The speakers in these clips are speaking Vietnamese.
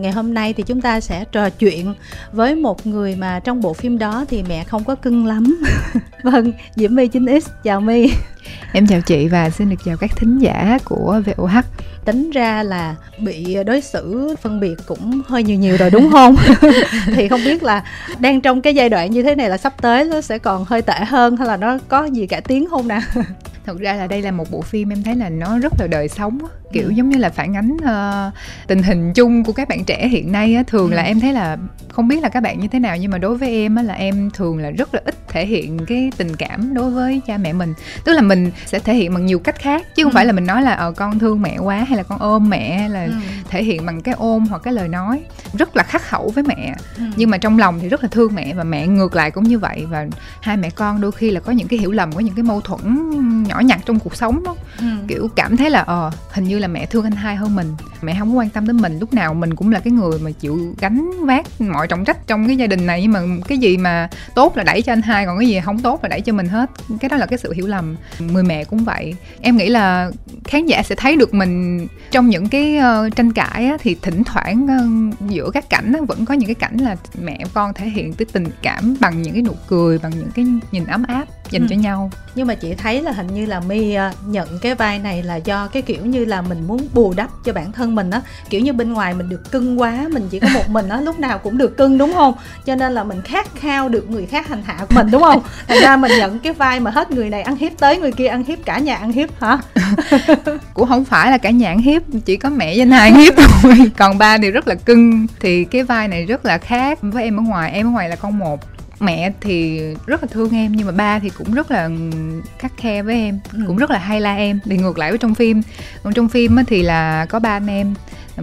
Ngày hôm nay thì chúng ta sẽ trò chuyện với một người mà trong bộ phim đó thì mẹ không có cưng lắm. vâng, Diễm My 9X, chào My. Em chào chị và xin được chào các thính giả của VOH tính ra là bị đối xử phân biệt cũng hơi nhiều nhiều rồi đúng không thì không biết là đang trong cái giai đoạn như thế này là sắp tới nó sẽ còn hơi tệ hơn hay là nó có gì cải tiến không nè thật ra là đây là một bộ phim em thấy là nó rất là đời sống kiểu ừ. giống như là phản ánh uh, tình hình chung của các bạn trẻ hiện nay á thường ừ. là em thấy là không biết là các bạn như thế nào nhưng mà đối với em á là em thường là rất là ít thể hiện cái tình cảm đối với cha mẹ mình tức là mình sẽ thể hiện bằng nhiều cách khác chứ không ừ. phải là mình nói là ờ con thương mẹ quá hay là con ôm mẹ hay là ừ. thể hiện bằng cái ôm hoặc cái lời nói rất là khắc khẩu với mẹ ừ. nhưng mà trong lòng thì rất là thương mẹ và mẹ ngược lại cũng như vậy và hai mẹ con đôi khi là có những cái hiểu lầm có những cái mâu thuẫn nhỏ nhặt trong cuộc sống đó ừ. kiểu cảm thấy là ờ hình như là mẹ thương anh hai hơn mình. Mẹ không có quan tâm đến mình lúc nào mình cũng là cái người mà chịu gánh vác mọi trọng trách trong cái gia đình này nhưng mà cái gì mà tốt là đẩy cho anh hai còn cái gì không tốt là đẩy cho mình hết. Cái đó là cái sự hiểu lầm. Người mẹ cũng vậy. Em nghĩ là khán giả sẽ thấy được mình trong những cái uh, tranh cãi á, thì thỉnh thoảng uh, giữa các cảnh á, vẫn có những cái cảnh là mẹ con thể hiện tới tình cảm bằng những cái nụ cười bằng những cái nhìn ấm áp dành ừ. cho nhau. Nhưng mà chị thấy là hình như là my uh, nhận cái vai này là do cái kiểu như là mình muốn bù đắp cho bản thân mình á. Kiểu như bên ngoài mình được cưng quá mình chỉ có một mình á lúc nào cũng được cưng đúng không? Cho nên là mình khát khao được người khác hành hạ mình đúng không? Thành ra mình nhận cái vai mà hết người này ăn hiếp tới người kia ăn hiếp cả nhà ăn hiếp hả? Cũng không phải là cả nhà ăn hiếp chỉ có mẹ với anh hai ăn hiếp thôi. Còn ba thì rất là cưng thì cái vai này rất là khác với em ở ngoài. Em ở ngoài là con một mẹ thì rất là thương em nhưng mà ba thì cũng rất là khắc khe với em ừ. cũng rất là hay la em. Thì ngược lại với trong phim còn trong phim thì là có ba anh em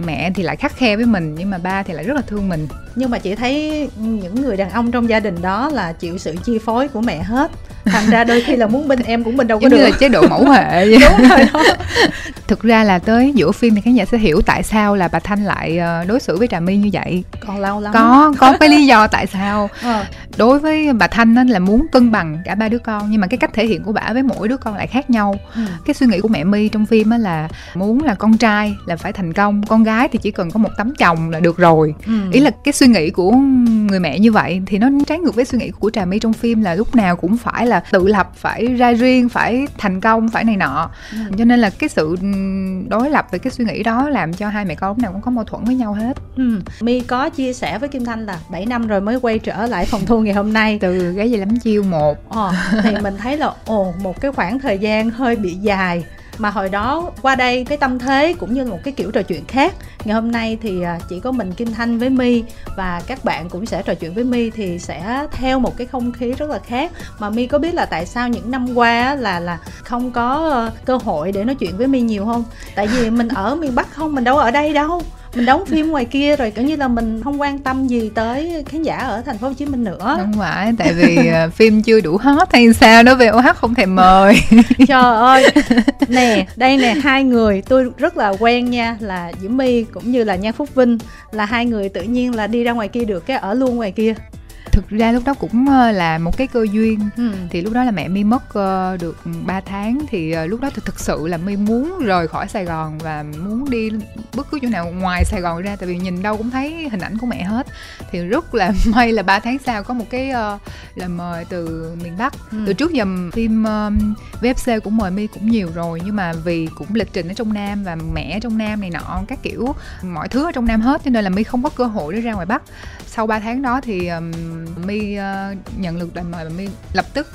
mẹ thì lại khắc khe với mình nhưng mà ba thì lại rất là thương mình. Nhưng mà chị thấy những người đàn ông trong gia đình đó là chịu sự chi phối của mẹ hết thành ra đôi khi là muốn bên em cũng bên đâu có được như là chế độ mẫu hệ đúng rồi đó. Thực ra là tới giữa phim thì khán giả sẽ hiểu tại sao là bà thanh lại ờ, đối xử với trà my như vậy. Còn lâu lắm. Có có cái lý do tại sao. À. đối với bà thanh là muốn cân bằng cả ba đứa con nhưng mà cái cách thể hiện của bà với mỗi đứa con lại khác nhau. Ừ. cái suy nghĩ của mẹ my trong phim là muốn là con trai là phải thành công con gái thì chỉ cần có một tấm chồng là được rồi. Ừ. ý là cái suy nghĩ của người mẹ như vậy thì nó trái ngược với suy nghĩ của trà my trong phim là lúc nào cũng phải là tự lập phải ra riêng phải thành công phải này nọ. Ừ. cho nên là cái sự đối lập về cái suy nghĩ đó làm cho hai mẹ con lúc nào cũng có mâu thuẫn với nhau hết. Ừ. my có chia sẻ với kim thanh là 7 năm rồi mới quay trở lại phòng thu ngày hôm nay. Từ gái gì lắm chiêu một. Ờ, thì mình thấy là ồ một cái khoảng thời gian hơi bị dài mà hồi đó qua đây cái tâm thế cũng như một cái kiểu trò chuyện khác. Ngày hôm nay thì à, chỉ có mình kim thanh với my và các bạn cũng sẽ trò chuyện với my thì sẽ theo một cái không khí rất là khác. Mà my có biết là tại sao những năm qua là là không có ờ, cơ hội để nói chuyện với my nhiều không? Tại vì mình ở miền bắc không, mình đâu ở đây đâu mình đóng phim ngoài kia rồi kiểu như là mình không quan tâm gì tới khán giả ở thành phố Hồ Chí Minh nữa. Không phải tại vì uh, phim chưa đủ hot hay sao đó về OH không thèm mời. Trời ơi. Nè đây nè hai người tôi rất là quen nha là Diễm My cũng như là Nhan Phúc Vinh là hai người tự nhiên là đi ra ngoài kia được cái ở luôn ngoài kia thực ra lúc đó cũng ờ, là một cái cơ duyên ừ. thì lúc đó là mẹ mi mất uh, được 3 tháng thì uh, lúc đó thì thực sự là mi muốn rời khỏi sài gòn và muốn đi bất cứ chỗ nào ngoài sài gòn ra tại vì nhìn đâu cũng thấy hình ảnh của mẹ hết thì rất là may là 3 tháng sau có một cái lời mời từ miền bắc ừ. từ trước giờ phim vfc cũng mời mi cũng nhiều rồi nhưng mà vì cũng lịch trình ở trong nam và mẹ ở trong nam này nọ các kiểu mọi thứ ở trong nam hết cho nên là mi không có cơ hội để ra ngoài bắc sau 3 tháng đó thì um, my uh, nhận được lời mời và my lập tức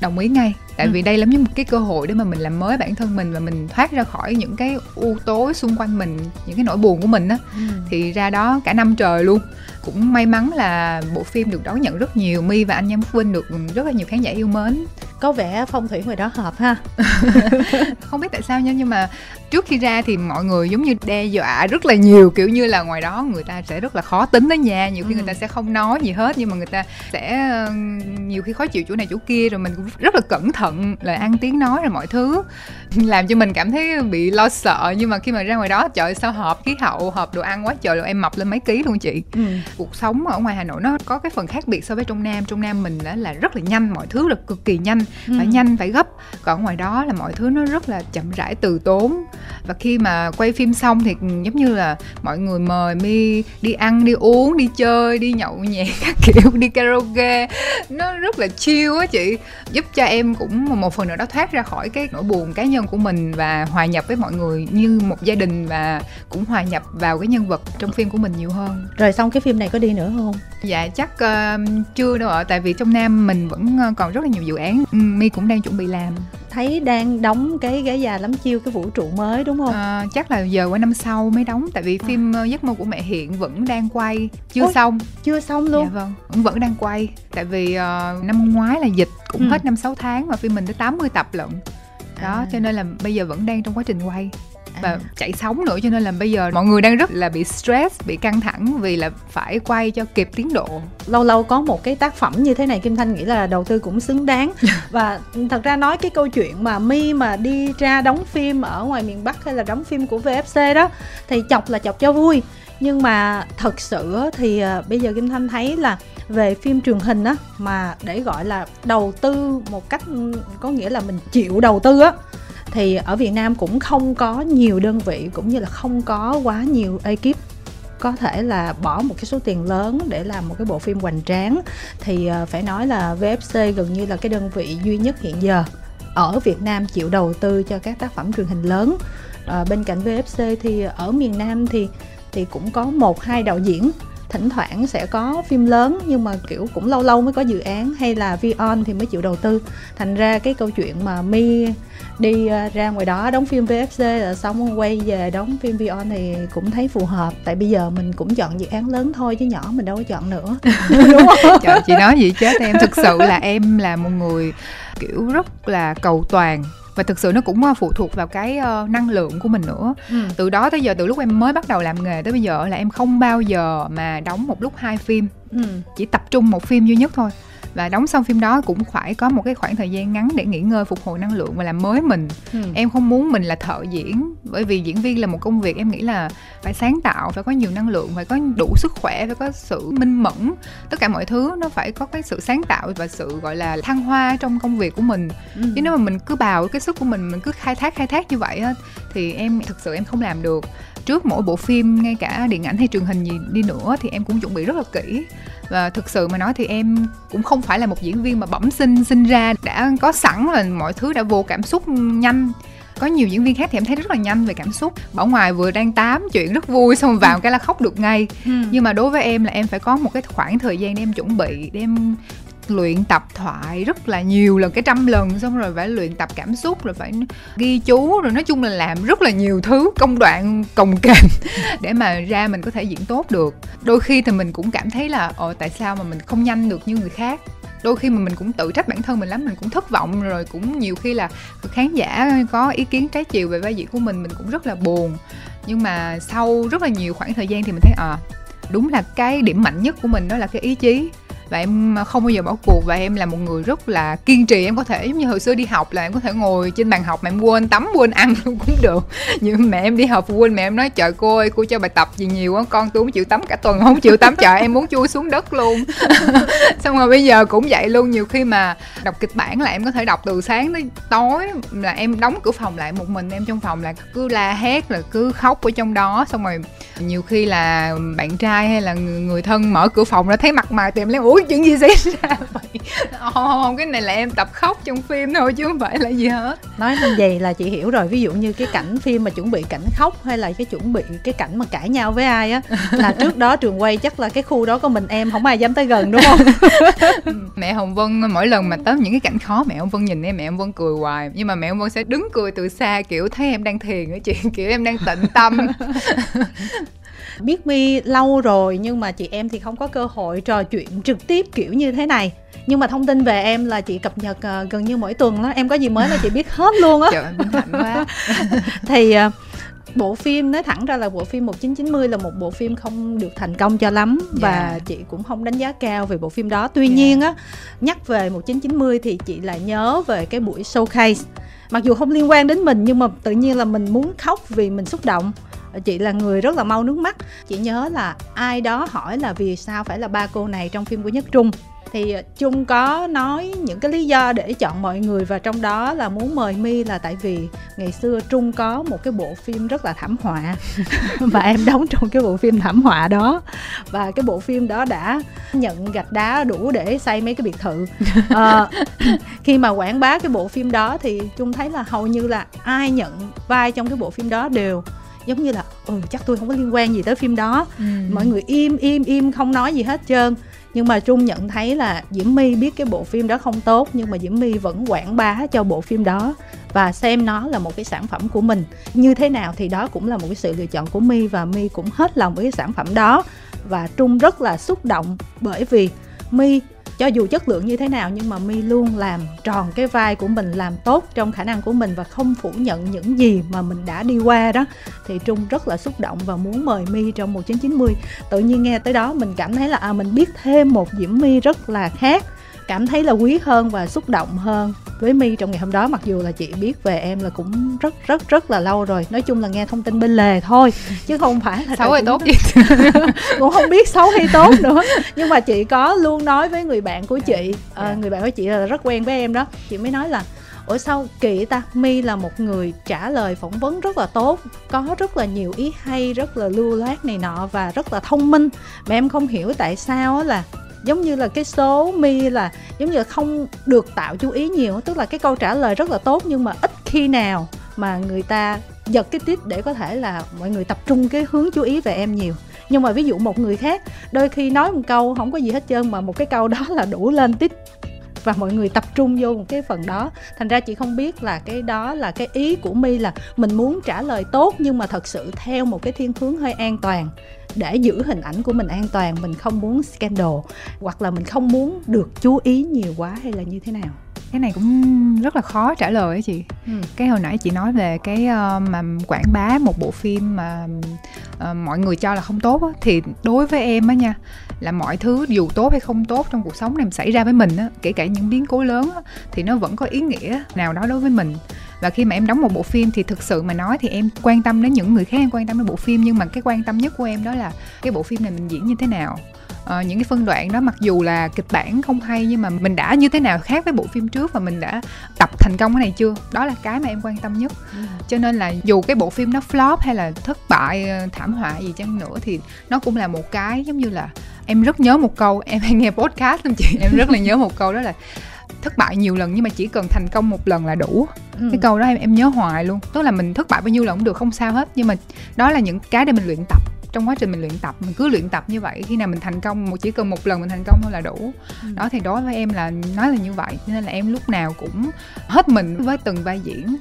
đồng ý ngay tại ừ. vì đây là như một cái cơ hội để mà mình làm mới bản thân mình và mình thoát ra khỏi những cái u tối xung quanh mình những cái nỗi buồn của mình á ừ. thì ra đó cả năm trời luôn cũng may mắn là bộ phim được đón nhận rất nhiều my và anh Nhâm Vinh được rất là nhiều khán giả yêu mến có vẻ phong thủy ngoài đó hợp ha không biết tại sao nha nhưng mà trước khi ra thì mọi người giống như đe dọa rất là nhiều kiểu như là ngoài đó người ta sẽ rất là khó tính đó nha nhiều khi ừ. người ta sẽ không nói gì hết nhưng mà người ta sẽ nhiều khi khó chịu chỗ này chỗ kia rồi mình cũng rất là cẩn thận lời ăn tiếng nói rồi mọi thứ. Làm cho mình cảm thấy bị lo sợ nhưng mà khi mà ra ngoài đó trời sao hợp khí hậu hợp đồ ăn quá trời rồi em mập lên mấy ký luôn chị. Ừ. cuộc sống ở ngoài hà nội nó có cái phần khác biệt so với trong nam. Trong nam mình đã là rất là nhanh mọi thứ là cực kỳ nhanh ừ. phải nhanh phải gấp. Còn ngoài đó là mọi thứ nó rất là chậm rãi từ tốn. Và khi mà quay phim xong thì giống như là mọi người mời mi đi ăn đi uống đi chơi đi nhậu nhẹt các kiểu đi karaoke. Nó rất là chill á chị. Giúp cho em cũng một phần nào đó thoát ra khỏi cái nỗi buồn cá nhân của mình và hòa nhập với mọi người như một gia đình và cũng hòa nhập vào cái nhân vật trong phim của mình nhiều hơn. Rồi xong cái phim này có đi nữa không? Dạ chắc uh, chưa đâu ạ tại vì trong nam mình vẫn ờ, còn rất là nhiều dự án mi cũng đang chuẩn bị làm thấy đang đóng cái ghế già lắm chiêu cái vũ trụ mới đúng không à, chắc là giờ qua năm sau mới đóng tại vì à. phim à. giấc mơ của mẹ hiện vẫn đang quay chưa Ôi, xong chưa xong luôn dạ vâng vẫn vẫn đang quay tại vì uh, năm ngoái là dịch cũng ừ. hết năm sáu tháng mà phim mình tới 80 tập lận đó à. cho nên là bây giờ vẫn đang trong quá trình quay và à. chạy sóng nữa cho nên là bây giờ mọi người đang rất là bị stress bị căng thẳng vì là phải quay cho kịp tiến độ. Lâu lâu có một cái tác phẩm như thế này kim thanh nghĩ là đầu tư cũng xứng đáng. Và thật ra nói cái câu chuyện mà mi mà đi ra đóng phim ở ngoài miền bắc hay là đóng phim của vfc đó thì chọc là chọc cho vui. Nhưng mà thật sự thì à, bây giờ kim thanh thấy là về phim truyền hình á mà để gọi là đầu tư một cách có nghĩa là mình chịu đầu tư á thì ở Việt Nam cũng không có nhiều đơn vị cũng như là không có quá nhiều ekip. Có thể là bỏ một cái số tiền lớn để làm một cái bộ phim hoành tráng. Thì ờ, phải nói là VFC gần như là cái đơn vị duy nhất hiện giờ ở Việt Nam chịu đầu tư cho các tác phẩm truyền hình lớn. À, bên cạnh VFC thì ở miền Nam thì thì cũng có một hai đạo diễn thỉnh thoảng sẽ có phim lớn nhưng mà kiểu cũng lâu lâu mới có dự án hay là Vion thì mới chịu đầu tư. Thành ra cái câu chuyện mà mi đi ờ, ra ngoài đó đóng phim VFC là xong quay về đóng phim Vion thì cũng thấy phù hợp. Tại bây giờ mình cũng chọn dự án lớn thôi chứ nhỏ mình đâu có chọn nữa. Đúng không? Trời, chị nói gì chết em. Thực sự là em là một người kiểu rất là cầu toàn và thực sự nó cũng ờ, phụ thuộc vào cái uh, năng lượng của mình nữa ừ. từ đó tới giờ từ lúc em mới bắt đầu làm nghề tới bây giờ là em không bao giờ mà đóng một lúc hai phim ừ. chỉ tập trung một phim duy nhất thôi và đóng xong phim đó cũng phải có một cái khoảng thời gian ngắn để nghỉ ngơi phục hồi năng lượng và làm mới mình ừ. em không muốn mình là thợ diễn bởi vì diễn viên là một công việc em nghĩ là phải sáng tạo phải có nhiều năng lượng phải có đủ sức khỏe phải có sự minh mẫn tất cả mọi thứ nó phải có cái sự sáng tạo và sự gọi là thăng hoa trong công việc của mình ừ. chứ nếu mà mình cứ bào cái sức của mình mình cứ khai thác khai thác như vậy á thì em thực sự em không làm được trước mỗi bộ phim ngay cả điện ảnh hay truyền hình gì đi nữa thì em cũng chuẩn bị rất là kỹ. Và thực sự mà nói thì em cũng không phải là một diễn viên mà bẩm sinh sinh ra. Đã có sẵn là mọi thứ đã vô cảm xúc nhanh. Có nhiều diễn viên khác thì em thấy rất là nhanh về cảm xúc. Ở ngoài vừa đang tám chuyện rất vui xong vào cái là khóc được ngay. Ừ. nhưng mà đối với em là em phải có một cái khoảng thời gian để em chuẩn bị để em luyện tập thoại rất là nhiều lần cái trăm lần, xong rồi phải luyện tập cảm xúc, rồi phải ghi chú, rồi nói chung là làm rất là nhiều thứ, công đoạn, cồng kềnh để mà ra mình có thể diễn tốt được. Đôi khi thì mình cũng cảm thấy là ồ tại sao mà mình không nhanh được như người khác? Đôi khi mà mình cũng tự trách bản thân mình lắm, mình cũng thất vọng, rồi cũng nhiều khi là khán giả có ý kiến trái chiều về vai diễn của mình mình cũng rất là buồn. Nhưng mà sau rất là nhiều khoảng thời gian thì mình thấy à đúng là cái điểm mạnh nhất của mình đó là cái ý chí và em không bao giờ bỏ cuộc và em là một người rất là kiên trì. Em có thể giống như hồi xưa đi học là em có thể ngồi trên bàn học mà em quên tắm, quên ăn luôn cũng được. Nhưng mẹ em đi học phụ huynh mẹ em nói, trời cô ơi, cô cho bài tập gì nhiều quá, con tôi không chịu tắm cả tuần, không chịu tắm, trời em muốn chui xuống đất luôn. Xong rồi bây giờ cũng vậy luôn, nhiều khi mà đọc kịch bản là em có thể đọc từ sáng tới tối, là em đóng cửa phòng lại một mình em trong phòng là cứ la hét, là cứ khóc ở trong đó. Xong rồi nhiều khi là bạn trai hay là người thân mở cửa phòng ra thấy mặt mày tìm lấy, ủa ủa chuyện gì xảy ra vậy? Không cái này là em tập khóc trong phim thôi chứ không phải là gì hết. Nói như vậy là chị hiểu rồi ví dụ như cái cảnh phim mà chuẩn bị cảnh khóc hay là cái chuẩn bị cái cảnh mà cãi nhau với ai á là trước đó trường quay chắc là cái khu đó có mình em không ai dám tới gần đúng không? Mẹ hồng vân mỗi lần mà tới những cái cảnh khó mẹ hồng vân nhìn em mẹ hồng vân cười hoài. Nhưng mà mẹ hồng vân sẽ đứng cười từ xa kiểu thấy em đang thiền á chị kiểu em đang tịnh tâm biết mi lâu rồi nhưng mà chị em thì không có cơ hội trò chuyện trực tiếp kiểu như thế này nhưng mà thông tin về em là chị cập nhật uh, gần như mỗi tuần đó em có gì mới là chị biết hết luôn á trời hạnh quá thì uh, bộ phim nói thẳng ra là bộ phim 1990 là một bộ phim không được thành công cho lắm yeah. và dạ. chị cũng không đánh giá cao về bộ phim đó. Tuy yeah. Nhiên á, nhắc về 1990 thì chị lại nhớ về cái buổi showcase. Mặc dù không liên quan đến mình nhưng mà tự nhiên là mình muốn khóc vì mình xúc động chị là người rất là mau nước mắt. Chị nhớ là ai đó hỏi là vì sao phải là ba cô này trong phim của nhất trung. Thì ờ, Trung có nói những cái lý do để chọn mọi người và trong đó là muốn mời My là tại vì ngày xưa Trung có một cái bộ phim rất là thảm họa. Và em đóng trong cái bộ phim thảm họa đó. Và cái bộ phim đó đã nhận gạch đá đủ để xây mấy cái biệt thự. À, khi mà quảng bá cái bộ phim đó thì Trung thấy là hầu như là ai nhận vai trong cái bộ phim đó đều giống như là ừ chắc tôi không có liên quan gì tới phim đó. Ừ. mọi người im im im không nói gì hết trơn. Nhưng mà trung nhận thấy là diễm my biết cái bộ phim đó không tốt nhưng mà diễm my vẫn quảng bá cho bộ phim đó và xem nó là một cái sản phẩm của mình. Như thế nào thì đó cũng là một cái sự lựa chọn của my và my cũng hết lòng với cái sản phẩm đó. Và trung rất là xúc động bởi vì my cho dù chất lượng như thế nào, nhưng mà my luôn làm tròn cái vai của mình, làm tốt trong khả năng của mình và không phủ nhận những gì mà mình đã đi qua đó. Thì trung rất là xúc động và muốn mời my trong 1990 tự nhiên nghe tới đó mình cảm thấy là à mình biết thêm một diễm mi rất là khác cảm thấy là quý hơn và xúc động hơn với My trong ngày hôm đó. Mặc dù là chị biết về em là cũng rất rất rất là lâu rồi. Nói chung là nghe thông tin bên lề thôi chứ không phải là xấu hay tốt gì cũng không biết xấu hay tốt nữa. Nhưng mà chị có luôn nói với người bạn của chị à, người bạn của chị là rất quen với em đó. Chị mới nói là ủa sao kỳ ta? My là một người trả lời phỏng vấn rất là tốt có rất là nhiều ý hay rất là lưu loát này nọ và rất là thông minh. Mà em không hiểu tại sao là giống như là cái số mi là giống như là không được tạo chú ý nhiều, tức là cái câu trả lời rất là tốt nhưng mà ít khi nào mà người ta giật cái tít để có thể là mọi người tập trung cái hướng chú ý về em nhiều. Nhưng mà ví dụ một người khác, đôi khi nói một câu không có gì hết trơn mà một cái câu đó là đủ lên tít và mọi người tập trung vô một cái phần đó. Thành ra chị không biết là cái đó là cái ý của my là mình muốn trả lời tốt nhưng mà thật sự theo một cái thiên hướng hơi an toàn. Để giữ hình ảnh của mình an toàn, mình không muốn scandal hoặc là mình không muốn được chú ý nhiều quá hay là như thế nào cái này cũng rất là khó trả lời á chị. Ừ. cái hồi nãy chị nói về cái uh, mà quảng bá một bộ phim mà uh, mọi người cho là không tốt á thì đối với em á nha là mọi thứ dù tốt hay không tốt trong cuộc sống này xảy ra với mình á kể cả những biến cố lớn á thì nó vẫn có ý nghĩa nào đó đối với mình. Và khi mà em đóng một bộ phim thì thực sự mà nói thì em quan tâm đến những người khác em quan tâm đến bộ phim nhưng mà cái quan tâm nhất của em đó là cái bộ phim này mình diễn như thế nào à, những cái phân đoạn đó mặc dù là kịch bản không hay nhưng mà mình đã như thế nào khác với bộ phim trước và mình đã tập thành công cái này chưa? Đó là cái mà em quan tâm nhất. Ừ. cho nên là dù cái bộ phim nó flop hay là thất bại ờ, thảm họa gì chăng nữa thì nó cũng là một cái giống như là em rất nhớ một câu em hay nghe podcast không chị. Em rất là nhớ một câu đó là thất bại nhiều lần nhưng mà chỉ cần thành công một lần là đủ. Ừ. cái câu đó em em nhớ hoài luôn. Tức là mình thất bại bao nhiêu lần cũng được không sao hết. Nhưng mà đó là những cái để mình luyện tập trong quá trình mình luyện tập mình cứ luyện tập như vậy khi nào mình thành công một chỉ cần một lần mình thành công thôi là đủ ừ. đó thì đối với em là nói là như vậy nên là em lúc nào cũng hết mình với từng vai diễn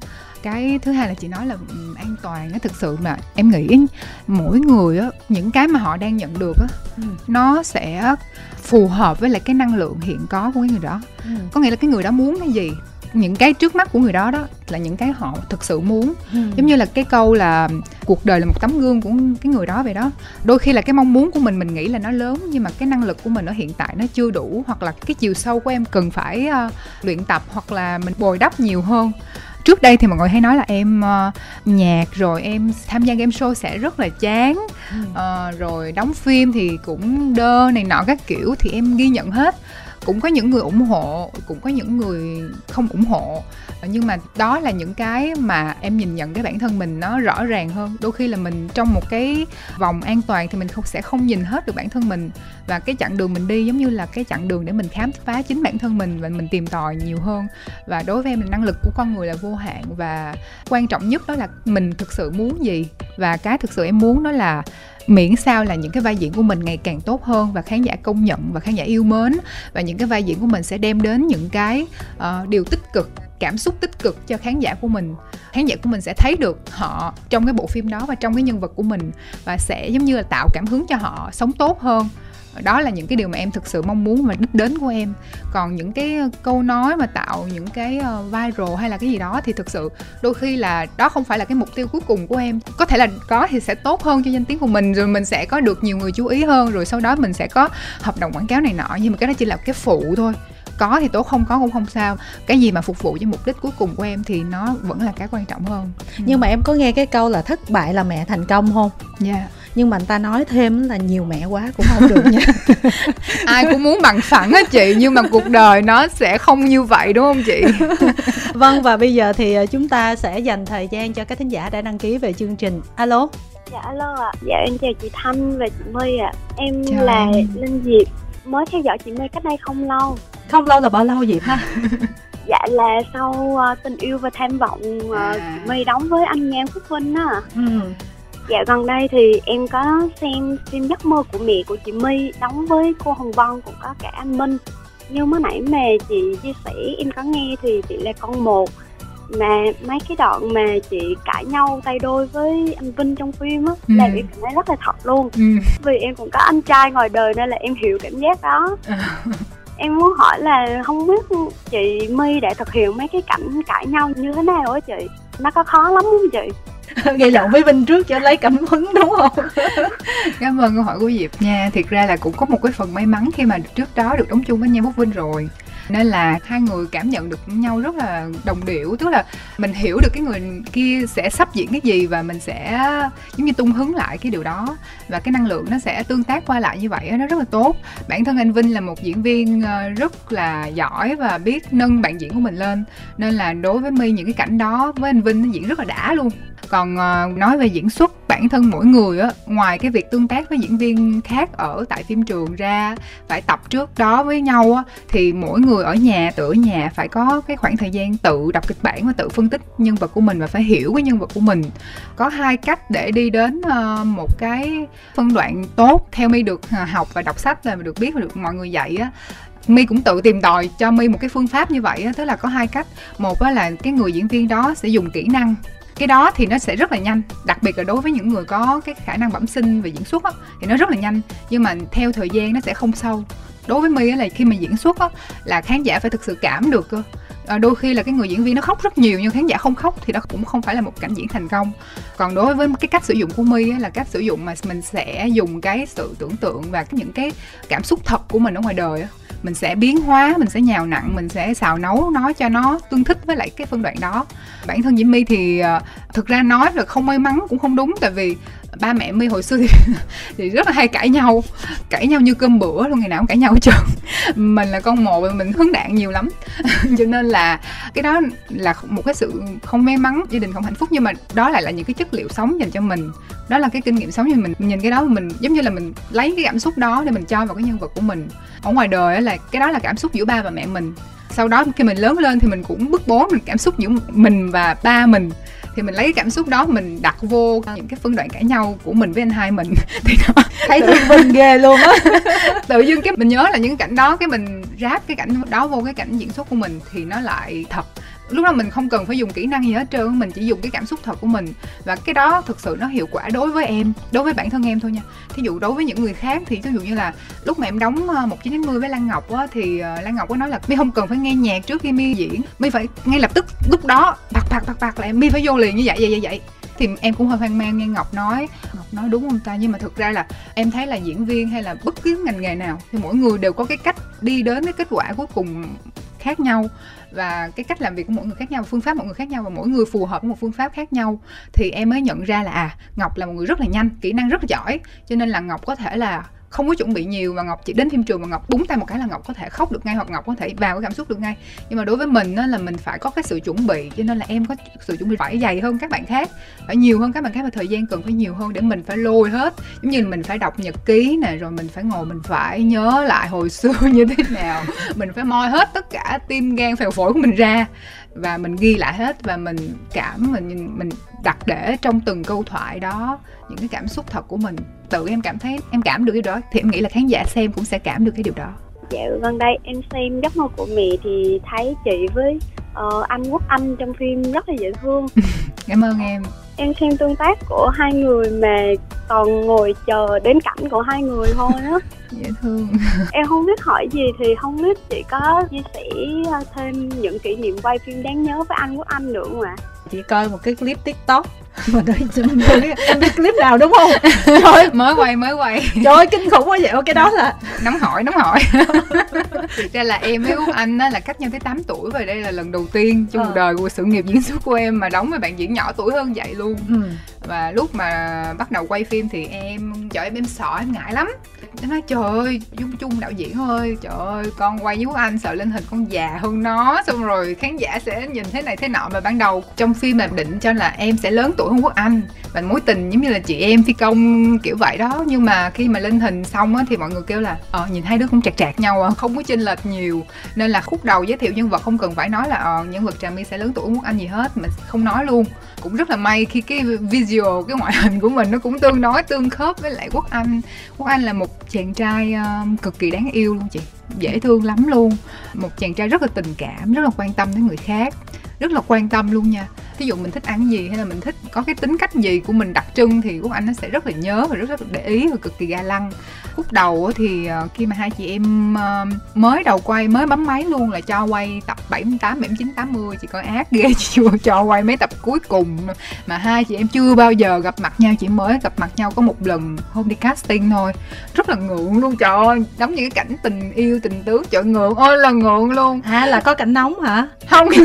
cái thứ hai là chị nói là an toàn á thực sự mà em nghĩ mỗi người á những cái mà họ đang nhận được á ừ. nó sẽ phù hợp với lại cái năng lượng hiện có của cái người đó ừ. có nghĩa là cái người đó muốn cái gì những cái trước mắt của người đó đó là những cái họ thực sự muốn. Ừ. giống như là cái câu là cuộc đời là một tấm gương của cái người đó vậy đó. Đôi khi là cái mong muốn của mình mình nghĩ là nó lớn nhưng mà cái năng lực của mình ở hiện tại nó chưa đủ hoặc là cái chiều sâu của em cần phải uh, luyện tập hoặc là mình bồi đắp nhiều hơn. Trước đây thì mọi người hay nói là em uh, nhạc rồi em tham gia game show sẽ rất là chán. Uh, rồi đóng phim thì cũng đơ này nọ các kiểu thì em ghi nhận hết cũng có những người ủng hộ, cũng có những người không ủng hộ. Ờ, nhưng mà đó là những cái mà em nhìn nhận cái bản thân mình nó rõ ràng hơn. Đôi khi là mình trong một cái vòng an toàn thì mình không, sẽ không nhìn hết được bản thân mình. Và cái chặng đường mình đi giống như là cái chặng đường để mình khám phá chính bản thân mình và mình tìm tòi nhiều hơn. Và đối với em là năng lực của con người là vô hạn và quan trọng nhất đó là mình thực sự muốn gì và cái thực sự em muốn đó là miễn sao là những cái vai diễn của mình ngày càng tốt hơn và khán giả công nhận và khán giả yêu mến. Và những cái vai diễn của mình sẽ đem đến những cái uh, điều tích cực cảm xúc tích cực cho khán giả của mình. Khán giả của mình sẽ thấy được họ trong cái bộ phim đó và trong cái nhân vật của mình và sẽ giống như là tạo cảm hứng cho họ sống tốt hơn đó là những cái điều mà em thực sự mong muốn và đích đến của em. Còn những cái câu nói mà tạo những cái ờ, viral hay là cái gì đó thì thực sự đôi khi là đó không phải là cái mục tiêu cuối cùng của em. Có thể là có thì sẽ tốt hơn cho danh tiếng của mình rồi mình sẽ có được nhiều người chú ý hơn rồi sau đó mình sẽ có hợp đồng quảng cáo này nọ. Nhưng mà cái đó chỉ là cái phụ thôi. Có thì tốt không có cũng không sao. Cái gì mà phục vụ cho mục đích cuối cùng của em thì nó vẫn là cái quan trọng hơn. Nhưng mà em có nghe cái câu là thất bại là mẹ thành công không? Dạ. yeah nhưng mà người ta nói thêm là nhiều mẹ quá cũng không được nha. Ai cũng muốn bằng phẳng á chị nhưng mà cuộc đời nó sẽ không như vậy đúng không chị? Vâng và bây giờ thì ờ, chúng ta sẽ dành thời gian cho các thính giả đã đăng ký về chương trình. Alo? Dạ alo ạ. Dạ em chào chị thanh và chị my ạ. Em chào là linh diệp mới theo dõi chị my cách đây không lâu. Không lâu là bao lâu vậy ha? Dạ là sau uh, tình yêu và tham vọng uh, à. chị my đóng với anh nhan phúc vinh á. Ừ. Dạ gần đây thì em có xem phim Giấc mơ của mẹ của chị My đóng với cô Hồng Vân cũng có cả anh Minh. Như mới nãy mà chị chia sẻ em có nghe thì chị là con một mà mấy cái đoạn mà chị cãi nhau tay đôi với anh Vinh trong phim á ừ. là em cảm thấy rất là thật luôn ừ. vì em cũng có anh trai ngoài đời nên là em hiểu cảm giác đó em muốn hỏi là không biết chị My đã thực hiện mấy cái cảnh cãi nhau như thế nào á chị nó có khó lắm không chị gây lộn với Vinh trước cho lấy cảm hứng, đúng không? Cảm ơn câu hỏi của Diệp nha. Thiệt ra là cũng có một cái phần may mắn khi mà trước đó được đóng chung với Nhan Bút Vinh rồi. Nên là hai người cảm nhận được nhau rất là đồng điệu, tức là mình hiểu được cái người kia sẽ sắp diễn cái gì và mình sẽ, giống như, tung hứng lại cái điều đó. Và cái năng lượng nó sẽ tương tác qua lại như vậy nó rất là tốt. Bản thân anh Vinh là một diễn viên ờ, rất là giỏi và biết nâng bạn diễn của mình lên. Nên là đối với My, những cái cảnh đó với anh Vinh nó diễn rất là đã luôn còn ờ, nói về diễn xuất bản thân mỗi người á ngoài cái việc tương tác với diễn viên khác ở tại phim trường ra phải tập trước đó với nhau á thì mỗi người ở nhà tự ở nhà phải có cái khoảng thời gian tự đọc kịch bản và tự phân tích nhân vật của mình và phải hiểu cái nhân vật của mình có hai cách để đi đến ờ, một cái phân đoạn tốt theo mi được ờ, học và đọc sách là được biết và được mọi người dạy á My cũng tự tìm tòi cho My một cái phương pháp như vậy á, tức là có hai cách. Một á là cái người diễn viên đó sẽ dùng kỹ năng cái đó thì nó sẽ rất là nhanh đặc biệt là đối với những người có cái khả năng bẩm sinh về diễn xuất á, thì nó rất là nhanh. Nhưng mà theo thời gian nó sẽ không sâu. Đối với my là khi mà diễn xuất á, là khán giả phải thực sự cảm được cơ. À, đôi khi là cái người diễn viên nó khóc rất nhiều nhưng khán giả không khóc thì đó cũng không phải là một cảnh diễn thành công. Còn đối với cái cách sử dụng của my là cách sử dụng mà mình sẽ dùng cái sự tưởng tượng và những cái cảm xúc thật của mình ở ngoài đời á mình sẽ biến hóa, mình sẽ nhào nặng, mình sẽ xào nấu nó cho nó tương thích với lại cái phân đoạn đó. Bản thân Diễm My thì ờ, thực ra nói là không may mắn cũng không đúng, tại vì ba mẹ mi hồi xưa thì, thì rất là hay cãi nhau cãi nhau như cơm bữa luôn ngày nào cũng cãi nhau hết trơn. Mình là con một mình hướng đạn nhiều lắm. Cho nên là cái đó là một cái sự không may mắn gia đình không hạnh phúc nhưng mà đó lại là những cái chất liệu sống dành cho mình. Đó là cái kinh nghiệm sống như mình. Nhìn cái đó mình giống như là mình lấy cái cảm xúc đó để mình cho vào cái nhân vật của mình. Ở ngoài đời là cái đó là cảm xúc giữa ba và mẹ mình. Sau đó khi mình lớn lên thì mình cũng bức bố mình cảm xúc giữa mình và ba mình thì mình lấy cái cảm xúc đó mình đặt vô những cái phân đoạn cãi nhau của mình với anh hai mình. Thì nó thấy thương binh ghê luôn á. Tự dưng cái mình nhớ là những cái cảnh đó cái mình ráp cái cảnh đó vô cái cảnh diễn xuất của mình thì nó lại thật lúc đó mình không cần phải dùng kỹ năng gì hết trơn mình chỉ dùng cái cảm xúc thật của mình. Và cái đó thực sự nó hiệu quả đối với em, đối với bản thân em thôi nha. Thí dụ đối với những người khác thì ví dụ như là lúc mà em đóng ờ, một chín chín mươi với lan ngọc á, thì ờ, lan ngọc có nói là mi không cần phải nghe nhạc trước khi mi diễn, mi phải ngay lập tức, lúc đó, bạc bạc bạc bạc là em, mi phải vô liền như vậy vậy vậy vậy. Thì em cũng hơi hoang mang nghe ngọc nói. Ngọc nói đúng không ta? Nhưng mà thực ra là em thấy là diễn viên hay là bất cứ ngành nghề nào thì mỗi người đều có cái cách đi đến cái kết quả cuối cùng khác nhau và cái cách làm việc của mỗi người khác nhau, phương pháp mỗi người khác nhau và mỗi người phù hợp với một phương pháp khác nhau, thì em mới nhận ra là à ngọc là một người rất là nhanh, kỹ năng rất là giỏi, cho nên là ngọc có thể là không có chuẩn bị nhiều và ngọc chỉ đến phim trường mà ngọc búng tay một cái là ngọc có thể khóc được ngay hoặc ngọc có thể vào cái cảm xúc được ngay. Nhưng mà đối với mình á, là mình phải có cái sự chuẩn bị cho nên là em có sự chuẩn bị phải dày hơn các bạn khác phải nhiều hơn các bạn khác và thời gian cần phải nhiều hơn để mình phải lôi hết. Giống như mình phải đọc nhật ký nè rồi mình phải ngồi mình phải nhớ lại hồi xưa như thế nào. Mình phải moi hết tất cả tim gan phèo phổi của mình ra và mình ghi lại hết và mình cảm mình mình đặt để trong từng câu thoại đó những cái cảm xúc thật của mình. Tự em cảm thấy em cảm được cái đó thì em nghĩ là khán giả xem cũng sẽ cảm được cái điều đó. Dạ vâng đây em xem giấc mơ của mẹ thì thấy chị với uh, anh quốc anh trong phim rất là dễ thương. Cảm ơn em. Em xem tương tác của hai người mà còn ngồi chờ đến cảnh của hai người thôi á dễ thương. Em không biết hỏi gì thì không biết chị có chia sẻ thêm những kỷ niệm quay phim đáng nhớ với anh quốc anh nữa không ạ? Chị coi một cái clip tiktok mà nói em biết clip nào đúng không? Trời mới quay mới quay. Trời ơi kinh khủng quá vậy. Cái đó là nóng hỏi nóng hỏi. Ra là em với út anh á là cách nhau tới 8 tuổi và đây là lần đầu tiên trong ờ. đời của sự nghiệp diễn xuất của em mà đóng với bạn diễn nhỏ tuổi hơn vậy luôn. Ừ. và lúc mà bắt đầu quay phim thì em chở em em sợ em ngại lắm. Nó nói trời ơi dung chung đạo diễn ơi trời ơi con quay với út anh sợ lên hình con già hơn nó. Xong rồi khán giả sẽ nhìn thế này thế nọ. Mà ban đầu trong phim là định cho là em sẽ lớn tuổi hơn quốc anh và mối tình giống như là chị em phi công kiểu vậy đó. Nhưng mà khi mà lên hình xong á thì mọi người kêu là ờ nhìn hai đứa cũng chặt chặt nhau à không có chênh lệch nhiều. Nên là khúc đầu giới thiệu nhân vật không cần phải nói là ờ nhân vật trà my sẽ lớn tuổi quốc anh gì hết, mà không nói luôn cũng rất là may khi cái visual cái ngoại hình của mình nó cũng tương đối tương khớp với lại quốc anh. Quốc anh là một chàng trai uh, cực kỳ đáng yêu luôn chị. Dễ thương lắm luôn. Một chàng trai rất là tình cảm rất là quan tâm đến người khác rất là quan tâm luôn nha. Ví dụ mình thích ăn gì hay là mình thích có cái tính cách gì của mình đặc trưng thì quốc anh nó sẽ rất là nhớ và rất là để ý và cực kỳ ga lăng. Khúc đầu thì ờ, khi mà hai chị em ờ, mới đầu quay mới bấm máy luôn là cho quay tập 78, 79, 80 chị coi ác ghê chị chưa cho quay mấy tập cuối cùng mà hai chị em chưa bao giờ gặp mặt nhau chỉ mới gặp mặt nhau có một lần hôm đi casting thôi. Rất là ngượng luôn trời ơi đóng những cái cảnh tình yêu tình tướng trời ngượng ôi là ngượng luôn. À là có cảnh nóng hả? Không.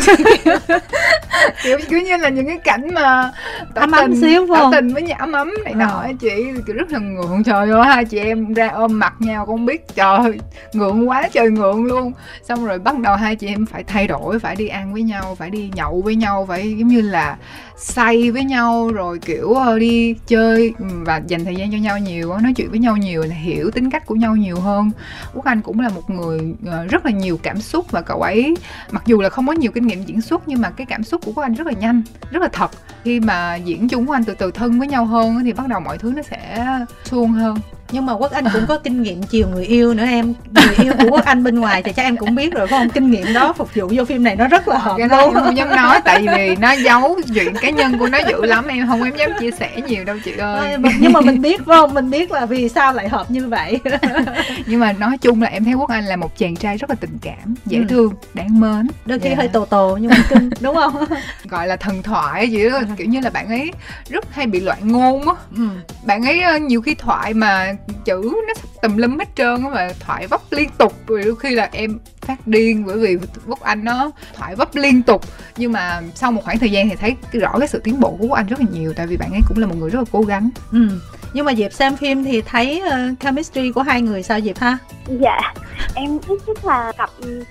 Kiểu, kiểu như là những cái cảnh mà ấm ấm xíu không? tình với nhau ấm ấm này nọ ờ. chị kiểu rất là ngượng trời ơi hai chị em ra ôm mặt nhau con biết trời ngượng quá trời ngượng luôn. Xong rồi bắt đầu hai chị em phải thay đổi phải đi ăn với nhau phải đi nhậu với nhau phải giống như là say với nhau, rồi kiểu ờ, đi chơi ừ, và dành thời gian cho nhau nhiều nói chuyện với nhau nhiều là hiểu tính cách của nhau nhiều hơn. Quốc anh cũng là một người ờ, rất là nhiều cảm xúc và cậu ấy, mặc dù là không có nhiều kinh nghiệm diễn xuất, nhưng mà cái cảm xúc của quốc anh rất là nhanh, rất là thật. Khi mà diễn chung của anh từ từ thân với nhau hơn thì bắt đầu mọi thứ nó sẽ suôn hơn nhưng mà quốc anh cũng có kinh nghiệm chiều người yêu nữa em. Người yêu của quốc anh bên ngoài thì chắc em cũng biết rồi phải không? Kinh nghiệm đó phục vụ vô phim này nó rất là hợp cái em không dám nói tại vì nó giấu chuyện cá nhân của nó dữ lắm em không em dám chia sẻ nhiều đâu chị ơi. Nhưng mà mình biết phải không? Mình biết là vì sao lại hợp như vậy. Nhưng mà nói chung là em thấy quốc anh là một chàng trai rất là tình cảm dễ ừ. thương đáng mến. Đôi khi yeah. hơi tồ tồ nhưng mà kinh đúng không? Gọi là thần thoại gì đó kiểu như là bạn ấy rất hay bị loạn ngôn á. Ừ. bạn ấy ờ, nhiều khi thoại mà chữ nó tùm lum hết trơn á mà thoại vấp liên tục. Rồi đôi khi là em phát điên bởi vì quốc anh nó thoại vấp liên tục. Nhưng mà sau một khoảng thời gian thì thấy rõ cái sự tiến bộ của quốc anh rất là nhiều tại vì bạn ấy cũng là một người rất là cố gắng. Ừ. Nhưng mà diệp xem phim thì thấy uh, chemistry của hai người sao diệp ha? Dạ. Em thích nhất là cặp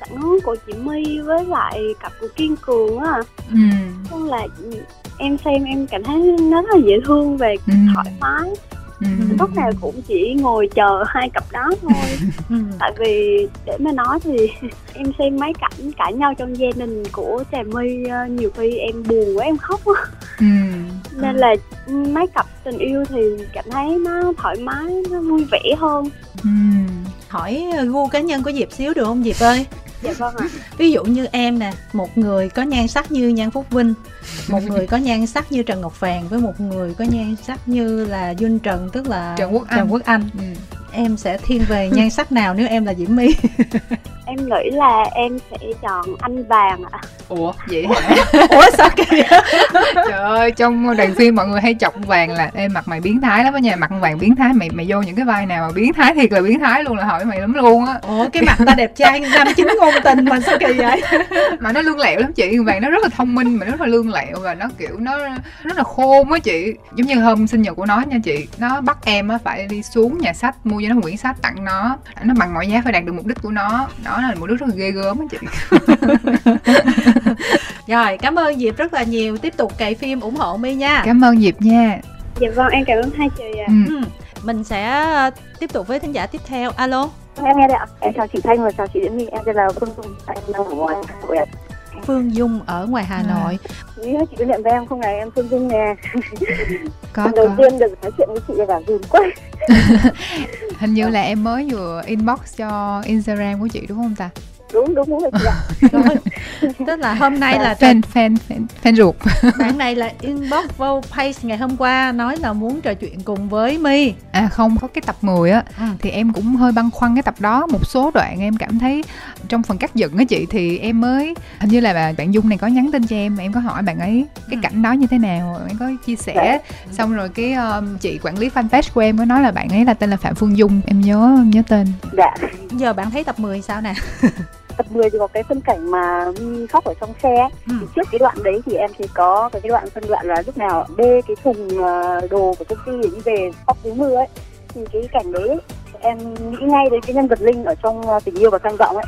ứng của chị my với lại cặp của kiên cường á. Ừ. Nên là em xem em cảm thấy nó rất là dễ thương về ừ. thoải mái ừ. lúc nào cũng chỉ ngồi chờ hai cặp đó thôi ừ. tại vì để mà nói thì em xem mấy cảnh cãi nhau trong gia đình của trà my ờ, nhiều khi em buồn quá em khóc á ừ. nên là mấy cặp tình yêu thì cảm thấy nó thoải mái nó vui vẻ hơn ừ. hỏi gu cá nhân của diệp xíu được không diệp ơi dạ vâng ạ ví dụ như em nè một người có nhan sắc như nhan phúc vinh một người có nhan sắc như trần ngọc phàn với một người có nhan sắc như là duyên trần tức là trần quốc anh, trần quốc anh. Ừ. em sẽ thiên về nhan sắc nào nếu em là diễm my? Em nghĩ là em sẽ chọn anh vàng ạ. Ủa vậy hả? Ủa sao kỳ trời ơi trong đoàn phim mọi người hay chọc vàng là em mặt mày biến thái lắm á nha mặt vàng biến thái mày mày vô những cái vai nào mà biến thái thiệt là biến thái luôn là hỏi mày lắm luôn á. Ủa cái mặt ta đẹp trai nam chính ngôn tình mà sao kỳ vậy? Mà nó lương lẹo lắm chị vàng nó rất là thông minh mà nó rất là lương lẹo và nó kiểu nó rất là khôn á chị. Giống như hôm sinh nhật của nó nha chị nó bắt em á phải đi xuống nhà sách mua cho nó một quyển sách tặng nó nó bằng mọi giá phải đạt được mục đích của nó đó là một đứa rất là ghê gớm á chị rồi cảm ơn diệp rất là nhiều tiếp tục cày phim ủng hộ mi nha cảm ơn diệp nha dạ vâng em cảm ơn hai chị ạ ừ. ừ. mình sẽ ờ, tiếp tục với thính giả tiếp theo alo em nghe đây ạ em chào chị thanh và chào chị diễm my em tên là phương dung em đang ở ngoài hà nội Phương Dung ở ngoài Hà à. Nội. Chị chị có nhận với em không này em Phương Dung nè. Có. Lần đầu có. tiên được nói chuyện với chị và dùn quá. Hình như là em mới vừa inbox cho Instagram của chị đúng không ta? đúng đúng đúng ạ tức là hôm nay là fan fan fan fan ruột. Bạn này là inbox vô page ngày hôm qua nói là muốn trò chuyện cùng với mi à không có cái tập 10 á ừ. thì em cũng hơi băn khoăn cái tập đó. Một số đoạn em cảm thấy trong phần cắt dựng á chị thì em mới hình như là bạn dung này có nhắn tin cho em em có hỏi bạn ấy cái ừ. cảnh đó như thế nào em có chia sẻ. Dạ. xong rồi cái um, chị quản lý fanpage của em có nói là bạn ấy là tên là phạm phương dung em nhớ nhớ tên. Dạ. Giờ bạn thấy tập 10 sao nè? Tập 10 thì có cái phân cảnh mà khóc ở trong xe. Ừ. thì trước cái đoạn đấy thì em thì có cái đoạn phân đoạn là lúc nào bê cái thùng ờ, đồ của công ty để đi về khóc dưới mưa ấy. Thì cái cảnh đấy em nghĩ ngay đến cái nhân vật linh ở trong ờ, tình yêu và tham vọng ấy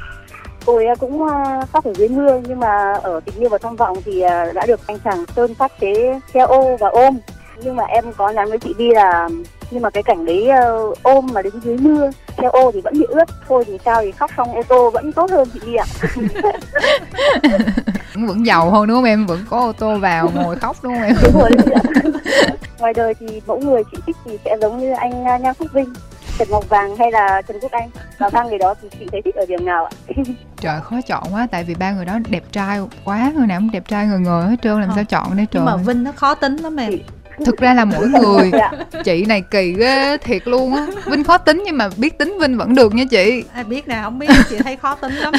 ấy cũng ờ, khóc ở dưới mưa nhưng mà ở tình yêu và tham vọng thì đã được anh chàng sơn phát chế theo ô và ôm. Nhưng mà em có nhắn với chị đi là nhưng mà cái cảnh đấy uh, ôm mà đứng dưới mưa theo ô thì vẫn bị ướt. Thôi thì sao thì khóc xong ô tô vẫn tốt hơn chị đi ạ. Vẫn giàu hơn đúng không em? Vẫn có ô tô vào ngồi khóc đúng không em? Đúng rồi ngoài đời thì mẫu người chị thích thì sẽ giống như anh Nhan Phúc Vinh Trần Ngọc Vàng hay là Trần Quốc Anh và ba người đó thì chị thấy thích ở điểm nào ạ? trời khó chọn quá tại vì ba người đó đẹp trai quá người nào cũng đẹp trai người người hết trơn làm à. sao chọn đây trời nhưng mà Vinh nó khó tính lắm em thực ra là mỗi người dạ. chị này kỳ ghê thiệt luôn á vinh khó tính nhưng mà biết tính vinh vẫn được nha chị ai biết nè không biết chị thấy khó tính lắm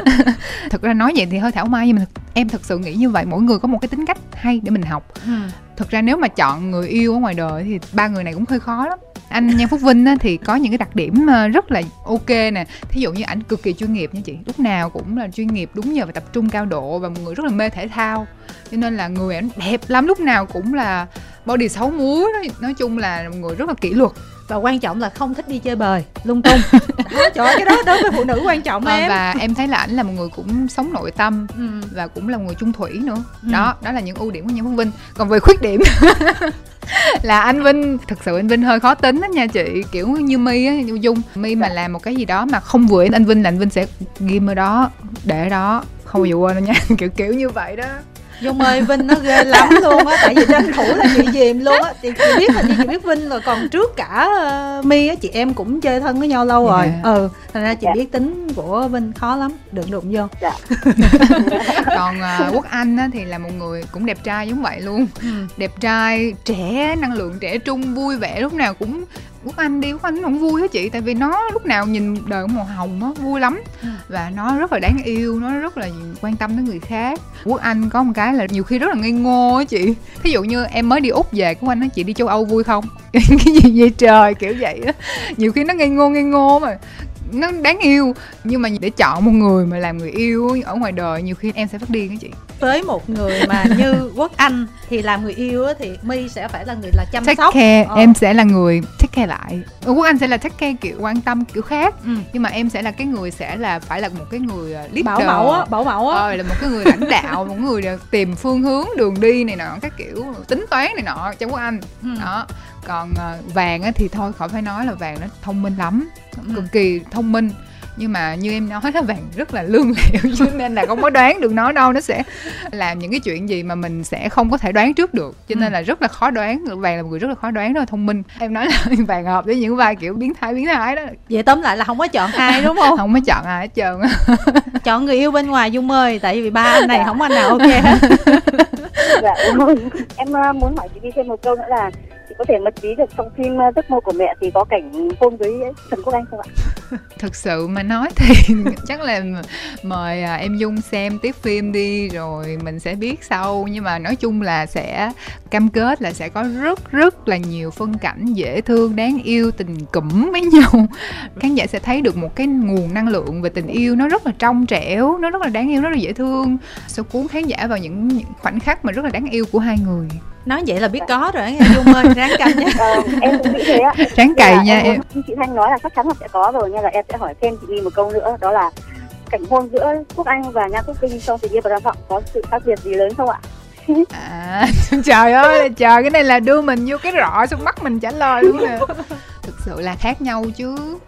thực ra nói vậy thì hơi thảo mai nhưng mà em thật sự nghĩ như vậy mỗi người có một cái tính cách hay để mình học ừ. thực ra nếu mà chọn người yêu ở ngoài đời thì ba người này cũng hơi khó lắm anh Nhan Phúc Vinh á, thì có những cái đặc điểm ờ, rất là ok nè. Thí dụ như ảnh cực kỳ chuyên nghiệp nha chị. Lúc nào cũng là chuyên nghiệp đúng giờ và tập trung cao độ và một người rất là mê thể thao. Cho nên là người ảnh đẹp lắm. Lúc nào cũng là body xấu múa nói chung là một người rất là kỷ luật và quan trọng là không thích đi chơi bời lung tung. Đó, trời ơi, cái đó đối với phụ nữ quan trọng à, em. và em thấy là ảnh là một người cũng sống nội tâm ừ. và cũng là một người trung thủy nữa. Ừ. đó đó là những ưu điểm của nhân phúc vinh. Còn về khuyết điểm là anh Vinh thực sự anh Vinh hơi khó tính đó nha chị. Kiểu như My á Dung. My mà làm một cái gì đó mà không vừa anh Vinh là anh Vinh sẽ ghim ở đó để đó không bao giờ quên đâu nha. Kiểu kiểu như vậy đó Dung ơi Vinh nó ghê lắm luôn á tại vì tranh thủ là chị dìm luôn á chị, chị biết là chị, chị biết Vinh rồi còn trước cả uh, My á chị em cũng chơi thân với nhau lâu rồi yeah. Dạ. ừ thành ra chị yeah. Dạ. biết tính của Vinh khó lắm đừng đụng vô yeah. Dạ. còn uh, Quốc Anh á, thì là một người cũng đẹp trai giống vậy luôn ừ. đẹp trai trẻ năng lượng trẻ trung vui vẻ lúc nào cũng quốc anh đi quốc anh không vui hết chị tại vì nó lúc nào nhìn đời màu hồng nó vui lắm. Ừ. và nó rất là đáng yêu nó rất là quan tâm đến người khác. Quốc anh có một cái là nhiều khi rất là ngây ngô á chị. Thí dụ như em mới đi úc về quốc anh nói chị đi châu âu vui không? Cái gì vậy trời kiểu vậy á. Nhiều khi nó ngây ngô ngây ngô mà nó đáng yêu. Nhưng mà để chọn một người mà làm người yêu ở ngoài đời nhiều khi em sẽ phát điên á chị với một người mà như quốc anh thì làm người yêu thì my sẽ phải là người là chăm take sóc care. Ờ. em sẽ là người take care lại quốc anh sẽ là take care kiểu quan tâm kiểu khác ừ. nhưng mà em sẽ là cái người sẽ là phải là một cái người à, leader bảo mẫu á bảo mẫu á ờ, là một cái người lãnh đạo một người tìm phương hướng đường đi này nọ các kiểu tính toán này nọ cho quốc anh ừ. đó còn uh, vàng thì thôi khỏi phải nói là vàng nó thông minh lắm ừ. cực kỳ thông minh nhưng mà như em nói là vàng rất là lương liệu cho nên là không có đoán được nó đâu nó sẽ làm những cái chuyện gì mà mình sẽ không có thể đoán trước được. Cho nên ừ. là rất là khó đoán vàng là một người rất là khó đoán rất là thông minh. Em nói là vàng hợp với những vai kiểu biến thái biến thái đó. Vậy tóm lại là không có chọn ai đúng không? Không có chọn ai hết trơn chọn người yêu bên ngoài dung ơi tại vì ba anh này không anh nào ok hết. Dạ, em ờ, muốn hỏi chị đi thêm một câu nữa là chị có thể mật trí được trong phim ờ, giấc mơ của mẹ thì có cảnh hôn với trần quốc anh không ạ thực sự mà nói thì chắc là mời à, em dung xem tiếp phim đi rồi mình sẽ biết sau. Nhưng mà nói chung là sẽ cam kết là sẽ có rất rất là nhiều phân cảnh dễ thương đáng yêu tình cụm với nhau. Khán giả sẽ thấy được một cái nguồn năng lượng về tình yêu. Nó rất là trong trẻo nó rất là đáng yêu rất là dễ thương. Sẽ cuốn khán giả vào những, những khoảnh khắc mà rất là đáng yêu của hai người. Nói vậy là biết có rồi nghe dung ơi ráng canh nhé ờ, em cũng nghĩ thế á. Ráng cày nha em, em. chị thanh nói là chắc chắn là sẽ có rồi là em sẽ hỏi thêm chị Nhi một câu nữa đó là cảnh hôn giữa Quốc Anh và Nha Quốc Vinh trong tình yêu và tham vọng có sự khác biệt gì lớn không ạ? À trời ơi trời cái này là đưa mình vô cái rọ xong bắt mình trả lời luôn nè. Thực sự là khác nhau chứ.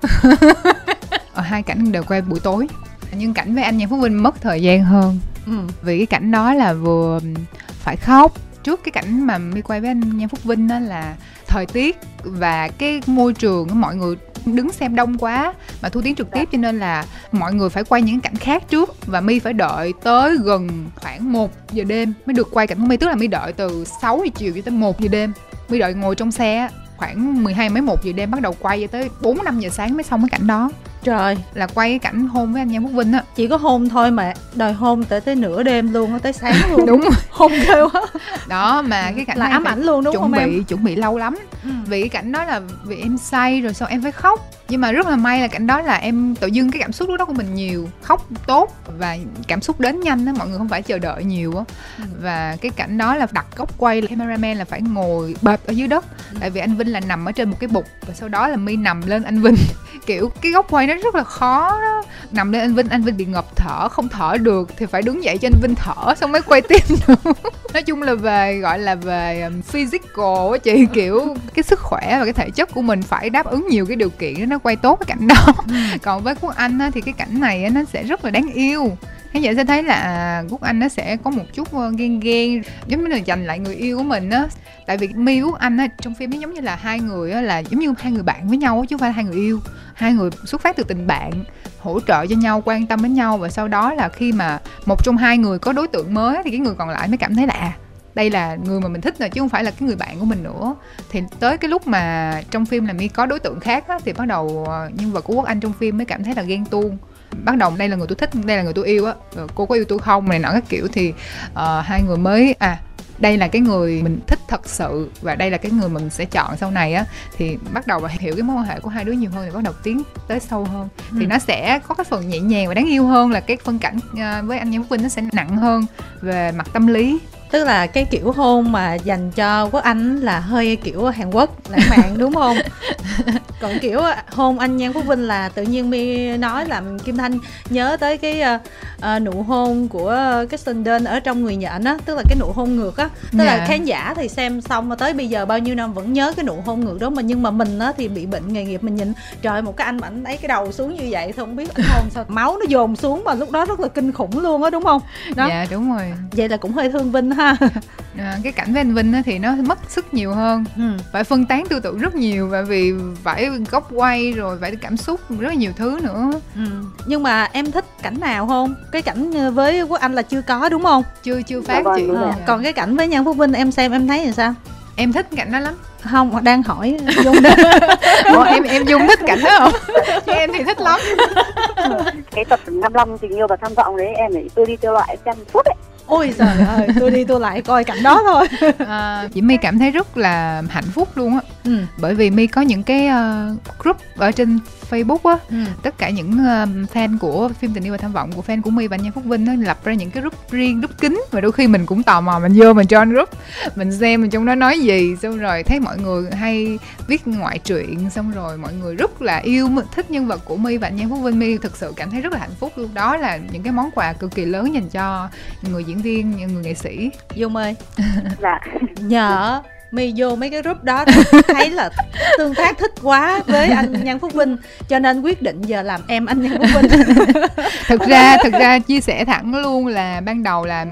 Ở hai cảnh đều quay buổi tối. Nhưng cảnh với anh Nhan Phúc Vinh mất thời gian hơn. Ừ. vì cái cảnh đó là vừa phải khóc. Trước cái cảnh mà mi quay với anh Nhan Phúc Vinh đó là thời tiết và cái môi trường mọi người đứng xem đông quá mà thu tiếng trực tiếp cho nên là mọi người phải quay những cảnh khác trước và mi phải đợi tới gần khoảng 1 giờ đêm mới được quay cảnh của mi tức là mi đợi từ 6 giờ chiều cho tới 1 giờ đêm. Mi đợi ngồi trong xe khoảng 12 mấy 1 giờ đêm bắt đầu quay cho tới 4 5 giờ sáng mới xong cái cảnh đó. Trời. Là quay cái cảnh hôn với anh Nhan Quốc Vinh á. Chỉ có hôn thôi mà đòi hôn tới tới nửa đêm luôn tới sáng luôn. Đúng rồi. Hôn ghê quá. Đó mà cái cảnh là ám ảnh luôn đúng chuẩn không bị em? chuẩn bị lâu lắm ừ. vì cái cảnh đó là vì em say rồi sau em phải khóc. Nhưng mà rất là may là cảnh đó là em tự dưng cái cảm xúc lúc đó của mình nhiều. Khóc tốt và cảm xúc đến nhanh á mọi người không phải chờ đợi nhiều á. Ừ. và cái cảnh đó là đặt góc quay là cameraman là phải ngồi bệt ở dưới đất. Ừ. tại vì anh Vinh là nằm ở trên một cái bục và sau đó là mi nằm lên anh Vinh. Kiểu cái góc quay nó rất là khó đó. Nằm lên anh Vinh anh Vinh bị ngập thở không thở được thì phải đứng dậy cho anh Vinh thở xong mới quay tiếp. Được nói chung là về gọi là về um, physical á chị kiểu cái sức khỏe và cái thể chất của mình phải đáp ứng nhiều cái điều kiện để nó quay tốt cái cảnh đó. Ừ. còn với quốc anh á, thì cái cảnh này á, nó sẽ rất là đáng yêu. Khán giả sẽ thấy là à, quốc anh nó sẽ có một chút ờ, ghen ghen giống như là dành lại người yêu của mình á. Tại vì mi quốc anh á trong phim nó giống như là hai người á là giống như hai người bạn với nhau chứ không phải là hai người yêu. Hai người xuất phát từ tình bạn hỗ trợ cho nhau quan tâm đến nhau và sau đó là khi mà một trong hai người có đối tượng mới thì cái người còn lại mới cảm thấy à, đây là người mà mình thích rồi chứ không phải là cái người bạn của mình nữa. Thì tới cái lúc mà trong phim là mi có đối tượng khác á, thì bắt đầu ờ, nhân vật của quốc anh trong phim mới cảm thấy là ghen tuông. Bắt đầu đây là người tôi thích đây là người tôi yêu á cô có yêu tôi không này nọ các kiểu. Thì uh, hai người mới à đây là cái người mình thích thật sự và đây là cái người mình sẽ chọn sau này á thì bắt đầu hiểu cái mối quan hệ của hai đứa nhiều hơn thì bắt đầu tiến tới sâu hơn. Ừ. thì nó sẽ có cái phần nhẹ nhàng và đáng yêu hơn là cái phân cảnh uh, với anh Nhân Vinh nó sẽ nặng hơn về mặt tâm lý tức là cái kiểu hôn mà dành cho quốc anh là hơi kiểu hàn quốc lãng mạn đúng không còn kiểu hôn anh nhan quốc vinh là tự nhiên mi nói làm kim thanh nhớ tới cái uh, uh, nụ hôn của cái Sundin ở trong người nhện á tức là cái nụ hôn ngược á tức yeah. là dạ. khán giả thì xem xong mà tới bây giờ bao nhiêu năm vẫn nhớ cái nụ hôn ngược đó mà nhưng mà mình á thì bị bệnh nghề nghiệp mình nhìn trời một cái anh mà anh ấy cái đầu xuống như vậy thôi không biết anh hôn sao máu nó dồn xuống mà lúc đó rất là kinh khủng luôn á đúng không đó dạ đúng rồi vậy là cũng hơi thương vinh ha. À, cái cảnh với anh Vinh thì nó mất sức nhiều hơn. Ừ. phải phân tán tư tưởng rất nhiều và vì phải góc quay rồi phải cảm xúc rất là nhiều thứ nữa. Ừ. nhưng mà em thích cảnh nào không? Cái cảnh với quốc anh là chưa có đúng không? Chưa chưa phát dạ, chị à, còn cái cảnh với nhan phúc vinh em xem em thấy là sao? Em thích cảnh đó lắm. Không đang hỏi dung. Đó Ủa, em em dung thích cảnh đó không? Chứ em thì thích lắm. Cái tập 55 tình yêu và tham vọng đấy em phải tôi đi tiêu loại xem suốt ấy ôi trời ơi tôi đi tôi lại coi cảnh đó thôi. À, chị my cảm thấy rất là hạnh phúc luôn á ừ. bởi vì my có những cái uh, group ở trên Facebook á. Ừ. tất cả những uh, fan của phim tình yêu và tham vọng của fan của My và Nhan Phúc Vinh nó lập ra những cái group riêng group kính và đôi khi mình cũng tò mò mình vô mình join group. Mình xem mình trong đó nói gì xong rồi thấy mọi người hay viết ngoại truyện xong rồi mọi người rất là yêu thích nhân vật của My và Nhan Phúc Vinh. My thực sự cảm thấy rất là hạnh phúc luôn. Đó là những cái món quà cực kỳ lớn dành cho người diễn viên người nghệ sĩ. Dung ơi. Dạ. Nhờ mi vô mấy cái group đó thấy là tương tác thích quá với anh Nhan Phúc Vinh. Cho nên quyết định giờ làm em anh Nhan Phúc Vinh. Thực ra thực ra chia sẻ thẳng luôn là ban đầu là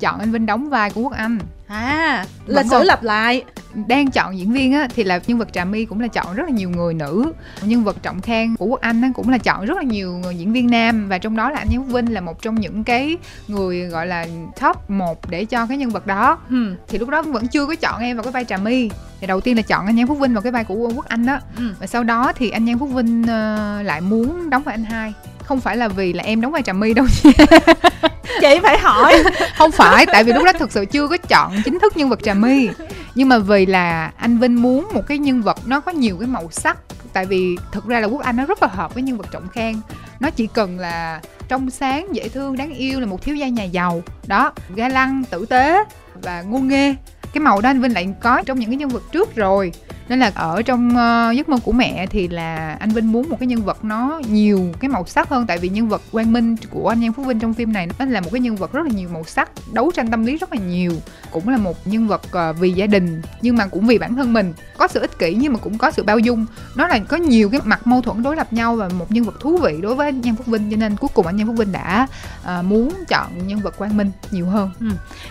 chọn anh Vinh đóng vai của Quốc Anh à lịch sử lặp lại. Đang chọn diễn viên á thì là nhân vật trà my cũng là chọn rất là nhiều người nữ. Nhân vật trọng khang của quốc anh á cũng là chọn rất là nhiều người diễn viên nam. Và trong đó là anh Quốc Vinh là một trong những cái người gọi là top một để cho cái nhân vật đó. Ừ. thì lúc đó vẫn chưa có chọn em vào cái vai trà my. Thì đầu tiên là chọn anh Nhan Phúc Vinh vào cái vai của Quốc Anh đó ừ. và sau đó thì anh Nhan Phúc Vinh uh, lại muốn đóng vai anh hai không phải là vì là em đóng vai trà my đâu chị phải hỏi. Không phải tại vì lúc đó thực sự chưa có chọn chính thức nhân vật trà my. Nhưng mà vì là anh vinh muốn một cái nhân vật nó có nhiều cái màu sắc tại vì thực ra là quốc anh nó rất là hợp với nhân vật trọng khang. Nó chỉ cần là trong sáng dễ thương đáng yêu là một thiếu gia nhà giàu. Đó ga lăng tử tế và ngu nghê. Cái màu đó anh vinh lại có trong những cái nhân vật trước rồi nên là ở trong uh, giấc mơ của mẹ thì là anh Vinh muốn một cái nhân vật nó nhiều cái màu sắc hơn. Tại vì nhân vật Quang Minh của anh Nhan Phú Vinh trong phim này nó là một cái nhân vật rất là nhiều màu sắc đấu tranh tâm lý rất là nhiều. Cũng là một nhân vật uh, vì gia đình nhưng mà cũng vì bản thân mình. Có sự ích kỷ nhưng mà cũng có sự bao dung. Nó là có nhiều cái mặt mâu thuẫn đối lập nhau và một nhân vật thú vị đối với anh Nhan Phúc Vinh. Cho nên cuối cùng anh Nhan Phúc Vinh đã uh, muốn chọn nhân vật Quang Minh nhiều hơn. Ừ.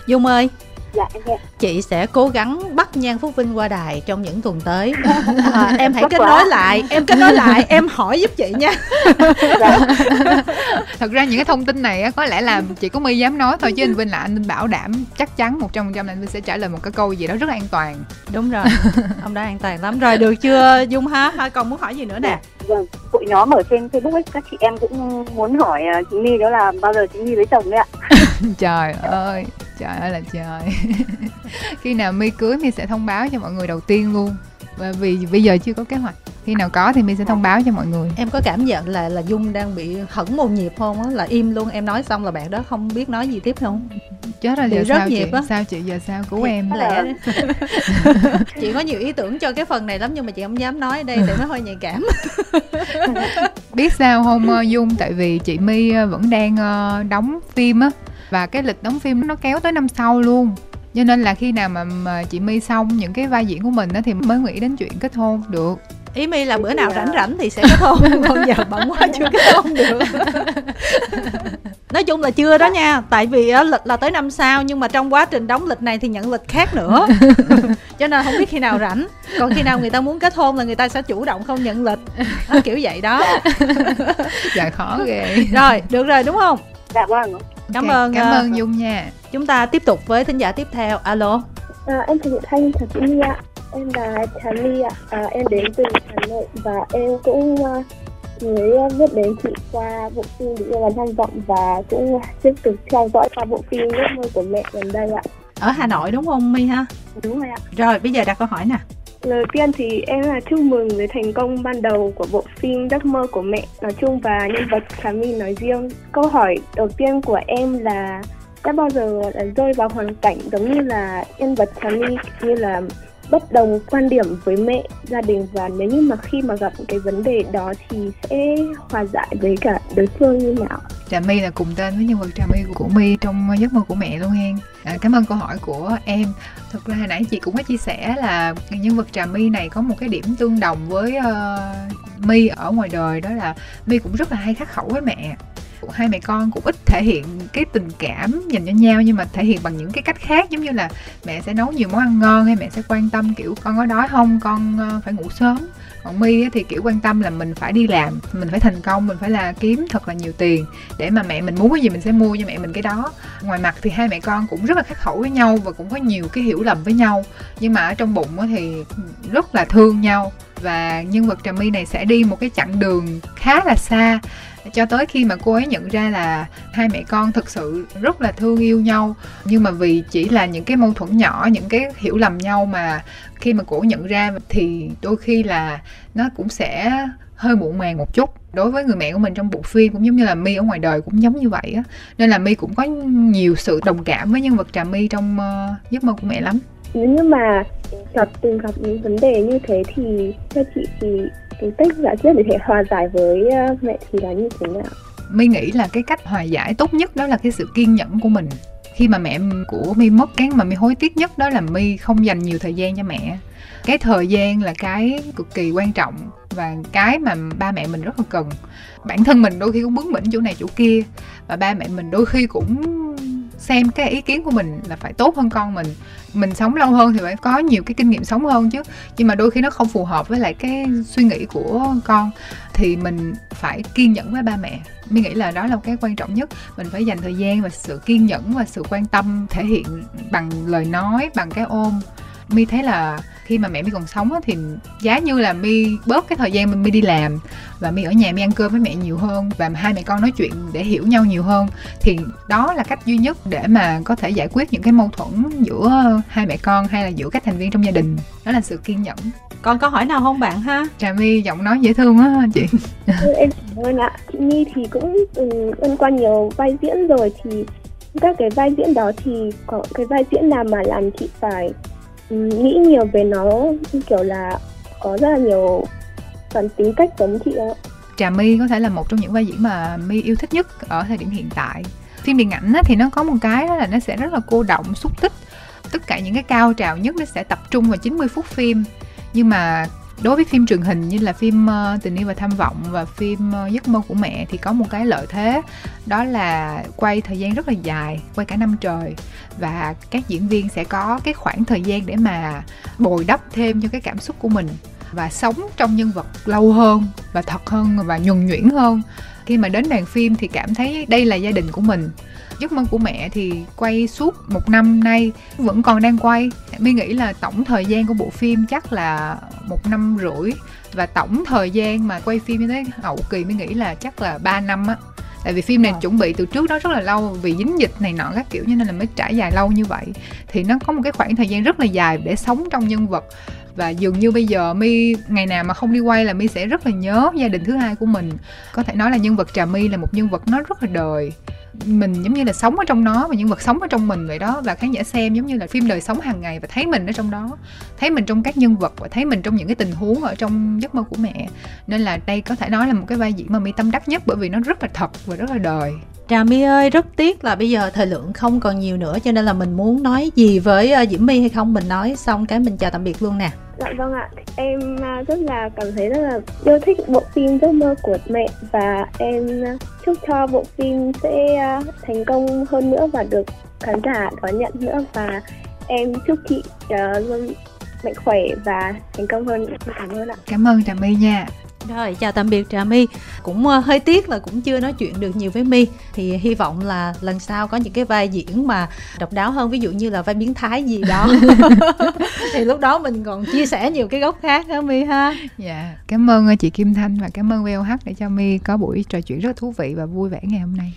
Dung ơi Dạ em nghe. Chị sẽ cố gắng bắt Nhan Phúc Vinh qua đài trong những tuần tới. À, em hãy kết nối lại, em kết nối lại, em hỏi giúp chị nha. Dạ. Thật ra những cái thông tin này có lẽ là chị có My dám nói thôi chứ anh Vinh là anh bảo đảm chắc chắn một trăm phần trăm anh Vinh sẽ trả lời một cái câu gì đó rất là an toàn. Đúng rồi. Ông đã an toàn lắm rồi, được chưa Dung ha? Hai còn muốn hỏi gì nữa nè? Vâng, hội nhóm ở trên Facebook ấy, các chị em cũng muốn hỏi uh, chị My đó là bao giờ chị My lấy chồng đấy ạ? trời ơi, trời ơi là trời. Khi nào My cưới My sẽ thông báo cho mọi người đầu tiên luôn. Và vì bây giờ chưa có kế hoạch. Khi nào có thì mình sẽ thông báo cho mọi người. Em có cảm nhận là là dung đang bị hẳn một nhịp không á? Là im luôn em nói xong là bạn đó không biết nói gì tiếp không? Chết rồi giờ rất sao nhịp chị? Á. sao chị giờ sao? Cứu em. lẽ chị có nhiều ý tưởng cho cái phần này lắm nhưng mà chị không dám nói ở đây để nó hơi nhạy cảm. Biết sao không ờ, dung? Tại vì chị my ờ, vẫn đang ờ, đóng phim á và cái lịch đóng phim nó kéo tới năm sau luôn. Cho nên là khi nào mà, mà chị my xong những cái vai diễn của mình á thì mới nghĩ đến chuyện kết hôn được. Ý mi là bữa nào rảnh rảnh thì sẽ kết hôn còn giờ bận quá chưa kết hôn được. Nói chung là chưa đó nha tại vì á, lịch là tới năm sau nhưng mà trong quá trình đóng lịch này thì nhận lịch khác nữa. Cho nên không biết khi nào rảnh còn khi nào người ta muốn kết hôn là người ta sẽ chủ động không nhận lịch. Đó, kiểu vậy đó. Dạ khó ghê. Rồi được rồi đúng không? Dạ vâng cảm okay, ơn cảm uh, ơn dung nha chúng ta tiếp tục với thính giả tiếp theo alo à, em chào chị thanh chào chị ly ạ em là Trà Ly ạ, à, em đến từ Hà Nội và em cũng uh, mới biết đến chị qua bộ phim Bị yêu và tham vọng và cũng tiếp tục theo dõi qua bộ phim Giấc mơ của mẹ gần đây ạ. Ở Hà Nội đúng không My ha? Đúng rồi ạ. Rồi bây giờ đặt câu hỏi nè. Lời tiên thì em là chúc mừng với thành công ban đầu của bộ phim Giấc mơ của mẹ nói chung và nhân vật Trà My nói riêng. Câu hỏi đầu tiên của em là, đã bao giờ rơi vào hoàn cảnh giống như là nhân vật Trà My như là bất đồng quan điểm với mẹ gia đình và nếu như mà khi mà gặp cái vấn đề đó thì sẽ hòa giải với cả đối phương như nào? Trà My là cùng tên với nhân vật Trà My của My trong giấc mơ của mẹ luôn hen. À, cảm ơn câu hỏi của em. Thực ra hồi nãy chị cũng có chia sẻ là nhân vật Trà My này có một cái điểm tương đồng với uh, My ở ngoài đời đó là My cũng rất là hay khắc khẩu với mẹ hai mẹ con cũng ít thể hiện cái tình cảm dành cho nhau, nhưng mà thể hiện bằng những cái cách khác, giống như là mẹ sẽ nấu nhiều món ăn ngon hay mẹ sẽ quan tâm, kiểu, con có đói không? Con ờ, phải ngủ sớm. Còn my thì, kiểu, quan tâm là mình phải đi làm, mình phải thành công, mình phải là kiếm thật là nhiều tiền để mà mẹ mình muốn cái gì mình sẽ mua cho mẹ mình cái đó. Ngoài mặt thì hai mẹ con cũng rất là khắc khẩu với nhau và cũng có nhiều cái hiểu lầm với nhau, nhưng mà ở trong bụng thì rất là thương nhau và nhân vật trà my này sẽ đi một cái chặng đường khá là xa. Cho tới khi mà cô ấy nhận ra là hai mẹ con thực sự rất là thương yêu nhau nhưng mà vì chỉ là những cái mâu thuẫn nhỏ những cái hiểu lầm nhau mà khi mà cổ nhận ra thì đôi khi là nó cũng sẽ hơi muộn màng một chút. Đối với người mẹ của mình trong bộ phim cũng giống như là mi ở ngoài đời cũng giống như vậy á. Nên là mi cũng có nhiều sự đồng cảm với nhân vật trà mi trong uh, giấc mơ của mẹ lắm nếu như mà gặp, từng gặp những vấn đề như thế thì theo chị thì cái cách giải quyết để thể hòa giải với ờ, mẹ thì là như thế nào? My nghĩ là cái cách hòa giải tốt nhất đó là cái sự kiên nhẫn của mình. Khi mà mẹ của My mất, cái mà My hối tiếc nhất đó là My không dành nhiều thời gian cho mẹ. Cái thời gian là cái cực kỳ quan trọng và cái mà ba mẹ mình rất là cần. Bản thân mình đôi khi cũng bướng bỉnh chỗ này chỗ kia và ba mẹ mình đôi khi cũng xem cái ý kiến của mình là phải tốt hơn con mình mình sống lâu hơn thì phải có nhiều cái kinh nghiệm sống hơn chứ. Nhưng mà đôi khi nó không phù hợp với lại cái suy nghĩ của con thì mình phải kiên nhẫn với ba mẹ. Mình nghĩ là đó là cái quan trọng nhất. Mình phải dành thời gian và sự kiên nhẫn và sự quan tâm thể hiện bằng lời nói, bằng cái ôm mi thấy là khi mà mẹ mi còn sống thì giá như là mi bớt cái thời gian mi đi làm. Và mi ở nhà mi ăn cơm với mẹ nhiều hơn và hai mẹ con nói chuyện để hiểu nhau nhiều hơn. Thì đó là cách duy nhất để mà có thể giải quyết những cái mâu thuẫn giữa hai mẹ con hay là giữa các thành viên trong gia đình. Đó là sự kiên nhẫn. Còn câu hỏi nào không bạn ha? Trà my giọng nói dễ thương á chị. Em cảm ơn ạ. Chị my thì cũng um, qua nhiều vai diễn rồi thì các cái vai diễn đó thì có cái vai diễn nào mà làm chị phải nghĩ nhiều về nó, kiểu là có rất là nhiều phần tính cách giống chị ạ. Trà My có thể là một trong những vai diễn mà My yêu thích nhất ở thời điểm hiện tại. Phim điện ảnh thì nó có một cái đó là nó sẽ rất là cô động, xúc tích. Tất cả những cái cao trào nhất nó sẽ tập trung vào 90 phút phim. Nhưng mà đối với phim truyền hình như là phim uh, tình yêu và tham vọng và phim uh, giấc mơ của mẹ thì có một cái lợi thế đó là quay thời gian rất là dài quay cả năm trời. Và các diễn viên sẽ có cái khoảng thời gian để mà bồi đắp thêm cho cái cảm xúc của mình và sống trong nhân vật lâu hơn và thật hơn và nhuần nhuyễn hơn. Khi mà đến đoàn phim thì cảm thấy đây là gia đình của mình giấc mơ của mẹ thì quay suốt một năm nay vẫn còn đang quay. Mi nghĩ là tổng thời gian của bộ phim chắc là một năm rưỡi. Và tổng thời gian mà quay phim như thế hậu kỳ mi nghĩ là chắc là 3 năm á. Tại vì phim này à. chuẩn bị từ trước đó rất là lâu vì dính dịch này nọ các kiểu cho nên là mới trải dài lâu như vậy. Thì nó có một cái khoảng thời gian rất là dài để sống trong nhân vật. Và dường như bây giờ mi ngày nào mà không đi quay là mi sẽ rất là nhớ gia đình thứ hai của mình. Có thể nói là nhân vật trà my là một nhân vật nó rất là đời mình giống như là sống ở trong nó và nhân vật sống ở trong mình vậy đó. Và khán giả xem giống như là phim đời sống hàng ngày và thấy mình ở trong đó, thấy mình trong các nhân vật và thấy mình trong những cái tình huống ở trong giấc mơ của mẹ. Nên là đây có thể nói là một cái vai diễn mà mi tâm đắc nhất bởi vì nó rất là thật và rất là đời. Trà My ơi, rất tiếc là bây giờ thời lượng không còn nhiều nữa cho nên là mình muốn nói gì với uh, Diễm My hay không mình nói xong cái mình chào tạm biệt luôn nè. Dạ vâng ạ, em à, rất là cảm thấy rất là yêu thích bộ phim Giấc mơ của mẹ và em à, chúc cho bộ phim sẽ thành công hơn nữa và được khán giả đón nhận nữa và em chúc chị luôn mạnh khỏe và thành công hơn. Cảm ơn ạ. Cảm ơn Trà My nha. Rồi chào tạm biệt Trà My Cũng uh, hơi tiếc là cũng chưa nói chuyện được nhiều với My Thì hy vọng là lần sau có những cái vai diễn mà độc đáo hơn Ví dụ như là vai biến thái gì đó. Thì lúc đó mình còn chia sẻ nhiều cái góc khác hả My ha. Dạ Cảm ơn chị Kim Thanh và cảm ơn VOH để cho My có buổi trò chuyện rất thú vị và vui vẻ ngày hôm nay